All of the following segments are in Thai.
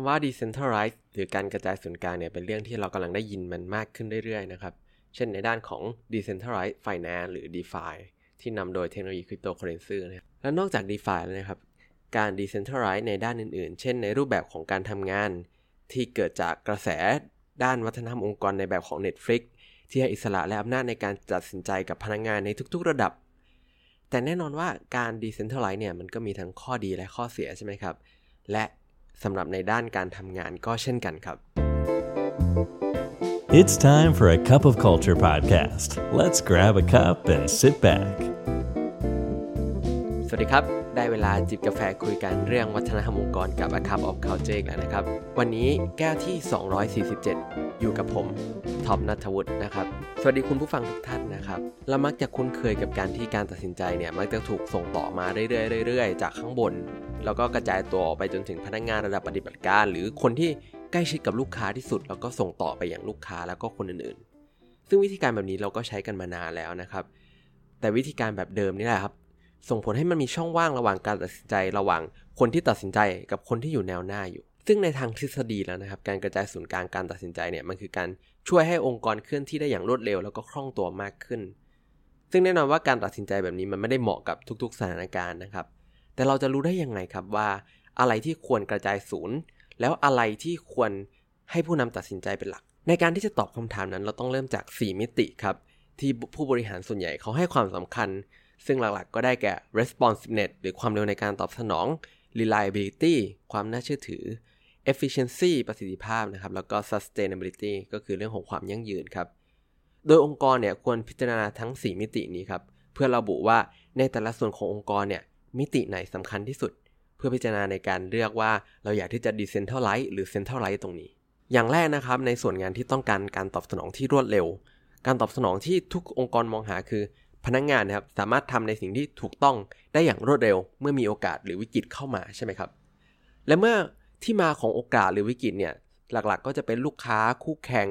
คำว่า decentralized หรือการกระจายศูนย์กลางเนี่ยเป็นเรื่องที่เรากำลังได้ยินมันมากขึ้นเรื่อยๆนะครับ เช่นในด้านของ decentralized finance หรือ DeFi ที่นำโดยเทคโนโลยีคริปโตเคอเรนซีนะครับและนอกจาก DeFi แล้วนะครับ การ decentralized ในด้านอื่นๆ เช่นในรูปแบบของการทำงาน ที่เกิดจากกระแสด้านวัฒนธรรมองค์กรในแบบของ Netflix ที่ให้อิสระและอำนาจในการตัดสินใจกับพนักงานในทุกๆระดับ แต่แน่นอนว่าการ decentralized เนี่ยมันก็มีทั้งข้อดีและข้อเสียใช่ไหมครับ และ สำหรับในด้านการทำงานก็เช่นกันครับ It's time for a cup of culture podcast. Let's grab a cup and sit back. สวัสดีครับ ได้เวลาจิบกาแฟคุยกันเรื่องวัฒนธรรมองค์กรกับ A Cup of Culture อีกแล้วนะครับ วันนี้แก้วที่ 247 อยู่กับผมท็อปนัทวุฒินะครับ สวัสดีคุณผู้ฟังทุกท่านนะครับเรามักจะคุ้นเคยกับการที่การตัดสินใจเนี่ยมักจะถูกส่งต่อมาเรื่อยๆเรื่อยๆจากข้างบน แล้วก็กระจายตัวออกไปจนถึงพนักงานระดับปฏิบัติการ หรือคนที่ใกล้ชิดกับลูกค้าที่สุด แล้วก็ส่งต่อไปอย่างลูกค้าแล้วก็คนอื่นๆ ซึ่งวิธีการแบบนี้เราก็ใช้กันมานานแล้วนะครับ แต่วิธีการแบบเดิมนี่แหละครับ ส่งผลให้มันมีช่องว่างระหว่างการตัดสินใจระหว่างคนที่ตัดสินใจกับคนที่อยู่แนวหน้าอยู่ ซึ่งในทางทฤษฎีแล้วนะครับ การกระจายศูนย์กลางการตัดสินใจเนี่ยมันคือการช่วยให้องค์กรเคลื่อนที่ได้อย่างรวดเร็วแล้วก็คล่องตัวมากขึ้น ซึ่งแน่นอนว่าการตัดสินใจแบบนี้มันไม่ได้เหมาะกับทุกๆสถานการณ์นะครับ แต่เราจะรู้ได้ยังไงครับว่าอะไรที่ควรกระจายศูนย์ แล้วอะไรที่ควรให้ผู้นำตัดสินใจเป็นหลัก ในการที่จะตอบคำถามนั้น เราต้องเริ่มจาก 4 มิติครับที่ผู้บริหารส่วนใหญ่เขาให้ความสำคัญ ซึ่งหลักๆ ก็ได้แก่ responsiveness หรือความเร็วในการตอบสนอง reliability ความน่าเชื่อถือ efficiency ประสิทธิภาพนะครับ แล้วก็ sustainability ก็คือเรื่องของความยั่งยืนครับ โดยองค์กรเนี่ยควรพิจารณาทั้ง 4 มิตินี้ครับ เพื่อระบุว่าในแต่ละส่วนขององค์กรเนี่ยมิติไหนสำคัญที่สุด เพื่อพิจารณาในการเลือกว่าเราอยากที่จะ decentralize หรือ centralize ตรงนี้ อย่างแรกนะครับในส่วนงานที่ต้องการการตอบสนองที่รวดเร็ว การตอบสนองที่ทุกองค์กรมองหาคือ พนักงงานนะครับสามารถทำในสิ่งที่ถูกต้องได้อย่างรวดเร็ว เมื่อมีโอกาสหรือวิกฤตเข้ามาใช่ไหมครับ และเมื่อที่มาของโอกาสหรือวิกฤตเนี่ยหลักๆ ก็จะเป็นลูกค้าคู่แข่ง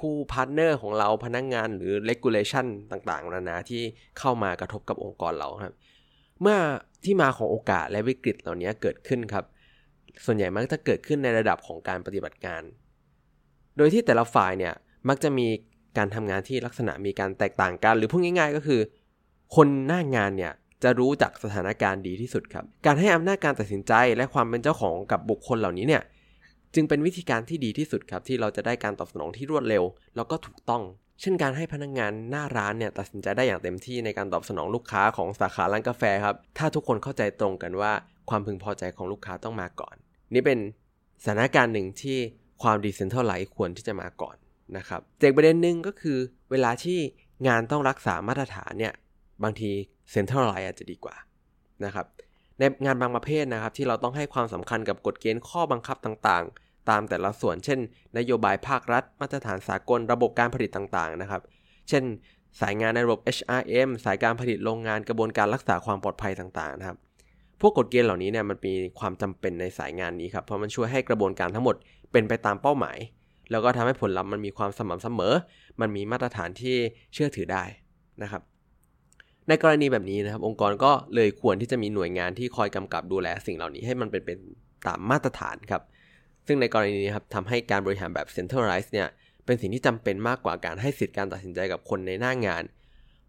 คู่พาร์ทเนอร์ของเราพนักงงานหรือเลกูเลชันต่างๆนานาที่เข้ามากระทบกับองค์กรเราครับ เมื่อที่มาของโอกาสและวิกฤตเหล่านี้เกิดขึ้นครับ ส่วนใหญ่มักจะเกิดขึ้นในระดับของการปฏิบัติงานโดยที่แต่ละฝ่ายเนี่ยมักจะมี การทำงานที่ลักษณะมีการแตกต่างกัน หรือพูดง่าย ๆ ก็คือ คนหน้างานเนี่ยจะรู้จักสถานการณ์ดีที่สุดครับ การให้อำนาจการตัดสินใจและความเป็นเจ้าของกับบุคคลเหล่านี้เนี่ยจึงเป็นวิธีการที่ดีที่สุดครับที่เราจะได้การตอบสนองที่รวดเร็ว แล้วก็ถูกต้อง เช่นการให้พนักงงานหน้าร้านเนี่ยตัดสินใจได้อย่างเต็มที่ในการตอบสนองลูกค้าของสาขาร้านกาแฟครับ ถ้าทุกคนเข้าใจตรงกันว่า ความพึงพอใจของลูกค้าต้องมาก่อน นี่เป็นสถานการณ์หนึ่งที่ความดีเซนเทัลไลท์ควรที่จะมาก่อน นะครับเจกประเด็นหนึ่งก็คือเวลาที่งานต้องรักษามาตรฐานเนี่ยบางทีเซ็นทรัลไลท์อาจจะดีกว่านะครับในงานบางประเภทนะครับที่เราต้องให้ความสำคัญกับกฎเกณฑ์ข้อบังคับต่างๆ ตามแต่ละส่วน เช่น นโยบายภาครัฐ มาตรฐานสากลระบบการผลิตต่างๆนะครับ เช่น สายงานในระบบ HRM สายการผลิตโรงงานกระบวนการรักษาความปลอดภัยต่างๆนะครับพวกกฎเกณฑ์เหล่านี้เนี่ยมันมีความจำเป็นในสายงานนี้ครับเพราะมันช่วยให้กระบวนการทั้งหมดเป็นไปตามเป้าหมาย แล้วก็ทำให้ผลลัพธ์มันมีความสม่ำเสมอ มันมีมาตรฐานที่เชื่อถือได้นะครับ ในกรณีแบบนี้นะครับ องค์กรก็เลยควรที่จะมีหน่วยงานที่คอยกำกับดูแลสิ่งเหล่านี้ให้มันเป็นเป็นตามมาตรฐานครับ ซึ่งในกรณีนี้ครับทำให้การบริหารแบบ centralized เนี่ยเป็นสิ่งที่จำเป็นมากกว่าการให้สิทธิ์การตัดสินใจกับคนในหน้างาน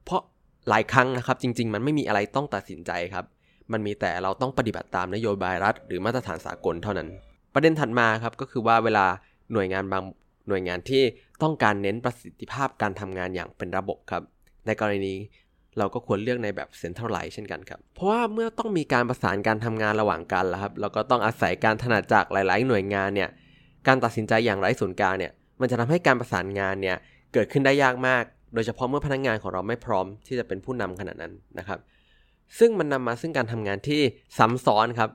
เพราะหลายครั้งนะครับ จริง ๆ มันไม่มีอะไรต้องตัดสินใจครับมันมีแต่เราต้องปฏิบัติตามนโยบายรัฐ หรือมาตรฐานสากลเท่านั้น ประเด็นถัดมาครับก็คือว่าเวลา หน่วยงานบางหน่วยงานที่ต้องการเน้นประสิทธิภาพการทำงานอย่างเป็นระบบครับ ในกรณีเราก็ควรเลือกในแบบเซ็นทรัลไลท์เช่นกันครับ เพราะว่าเมื่อต้องมีการประสานการทำงานระหว่างกันแล้วครับเราก็ต้องอาศัยการถนัดจากหลาย ๆ หน่วยงานเนี่ยการตัดสินใจอย่างไร้ศูนย์กลางเนี่ยมันจะทำให้การประสานงานเนี่ยเกิดขึ้นได้ยากมาก โดยเฉพาะเมื่อพนักงานของเราไม่พร้อมที่จะเป็นผู้นำขนาดนั้นนะครับ ซึ่งมันนำมาซึ่งการทำงานที่ซ้ำซ้อนครับ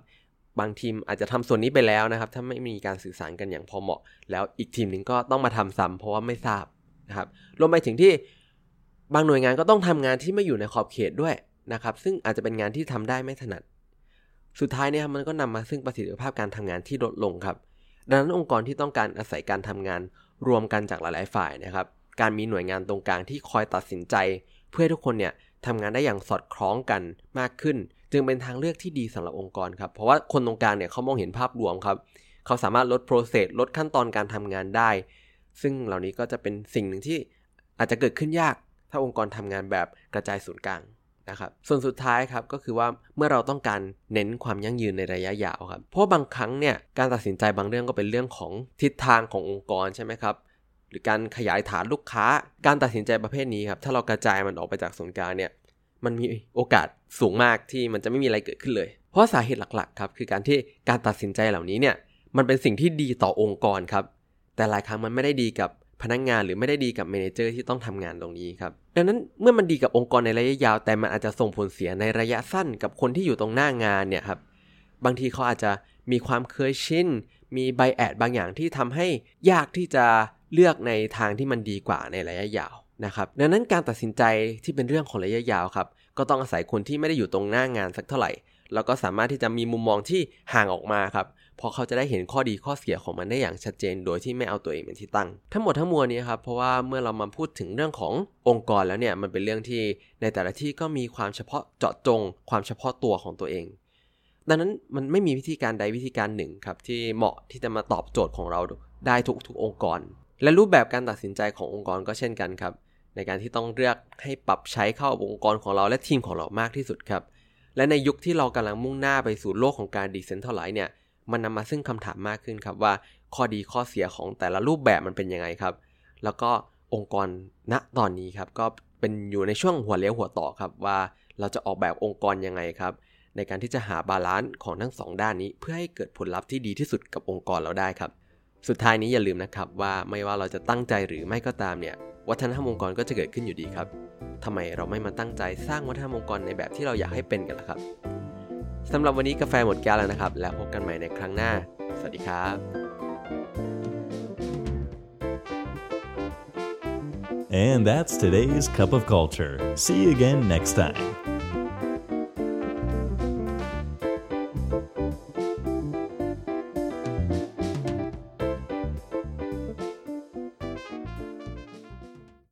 บางทีมอาจจะทำส่วนนี้ไปแล้วนะครับ ถ้าไม่มีการสื่อสารกันอย่างพอเหมาะ แล้วอีกทีมหนึ่งก็ต้องมาทำซ้ำเพราะว่าไม่ทราบนะครับรวมไปถึงที่บางหน่วยงานก็ต้องทำงานที่ไม่อยู่ในขอบเขตด้วยนะครับ ซึ่งอาจจะเป็นงานที่ทำได้ไม่ถนัด สุดท้ายเนี่ยมันก็นำมาซึ่งประสิทธิภาพการทำงานที่ลดลงครับ ดังนั้นองค์กรที่ต้องการอาศัยการทำงานรวมกันจากหลาย ๆ ฝ่ายนะครับ การมีหน่วยงานตรงกลางที่คอยตัดสินใจ เพื่อให้ทุกคนเนี่ยทำงานได้อย่างสอดคล้องกันมากขึ้น จึงเป็นทางเลือกที่ดีสำหรับองค์กรครับ เพราะว่าคนตรงกลางเนี่ยเขามองเห็นภาพรวมครับ เขาสามารถลดโปรเซสลดขั้นตอนการทำงานได้ ซึ่งเหล่านี้ก็จะเป็นสิ่งหนึ่งที่อาจจะเกิดขึ้นยาก ถ้าองค์กรทำงานแบบกระจายศูนย์กลางนะครับ ส่วนสุดท้ายครับก็คือว่าเมื่อเราต้องการเน้นความยั่งยืนในระยะยาวครับ เพราะบางครั้งเนี่ยการตัดสินใจบางเรื่องก็เป็นเรื่องของทิศทางขององค์กรใช่ไหมครับหรือการขยายฐานลูกค้า การตัดสินใจประเภทนี้ครับ ถ้าเรากระจายมันออกไปจากศูนย์กลางเนี่ย มันมีโอกาสสูงมากที่มันจะไม่มีอะไรเกิดขึ้นเลย เพราะสาเหตุหลักๆครับคือการที่การตัดสินใจเหล่านี้เนี่ยมันเป็นสิ่งที่ดีต่อองค์กรครับ แต่หลายครั้งมันไม่ได้ดีกับพนักงงานหรือไม่ได้ดีกับเมนเจอร์ที่ต้องทำงานตรงนี้ครับดังนั้นเมื่อมันดีกับองค์กรในระยะยาว แต่มันอาจจะส่งผลเสียในระยะสั้นกับคนที่อยู่ตรงหน้างานเนี่ยครับบางทีเขาอาจจะมีความเคยชินมีไบแอดบางอย่างที่ทำให้ยากที่จะเลือกในทางที่มันดีกว่าในระยะยาว นะครับดังนั้นการตัดสินใจที่เป็นเรื่องของระยะยาวครับ ก็ต้องอาศัยคนที่ไม่ได้อยู่ตรงหน้างานสักเท่าไหร่แล้วก็สามารถที่จะมีมุมมองที่ห่างออกมาครับพอเขาจะได้เห็นข้อดีข้อเสียของมันได้อย่างชัดเจน โดยที่ไม่เอาตัวเองเป็นที่ตั้ง ทั้งหมดทั้งมวลนี้ครับเพราะว่าเมื่อเรามาพูดถึงเรื่องขององค์กรแล้วเนี่ยมันเป็นเรื่องที่ในแต่ละที่ก็มีความเฉพาะเจาะจง ความเฉพาะตัวของตัวเอง ดังนั้นมันไม่มีวิธีการใดวิธีการหนึ่งครับที่เหมาะที่จะมาตอบโจทย์ของเราได้ทุกทุกองค์กร และรูปแบบการตัดสินใจขององค์กรก็เช่นกันครับ ในการที่ต้องเลือกให้ปรับใช้เข้าองค์กรของเราและทีมของเรามากที่สุดครับ และในยุคที่เรากำลังมุ่งหน้าไปสู่โลกของการดิเซนทัลไลท์เนี่ยมันนำมาซึ่งคำถามมากขึ้นครับว่าข้อดีข้อเสียของแต่ละรูปแบบมันเป็นยังไงครับ แล้วก็องค์กรณตอนนี้ครับก็เป็นอยู่ในช่วงหัวเลี้ยวหัวต่อครับว่าเราจะออกแบบองค์กรยังไงครับ ในการที่จะหา balance ของทั้งสองด้านนี้ เพื่อให้เกิดผลลัพธ์ที่ดีที่สุดกับองค์กรเราได้ครับ สุดท้ายนี้อย่าลืมนะครับว่าไม่ว่าเราจะตั้งใจหรือไม่ก็ตามเนี่ยวัฒนธรรมองค์กรก็จะเกิดขึ้นอยู่ดีครับทำไมเราไม่มาตั้งใจสร้างวัฒนธรรมองค์กรในแบบที่เราอยากให้เป็นกันล่ะครับสำหรับวันนี้กาแฟหมดแก้วแล้วนะครับ แล้วพบกันใหม่ในครั้งหน้า สวัสดีครับ And that's today's Cup of Culture. See you again next time.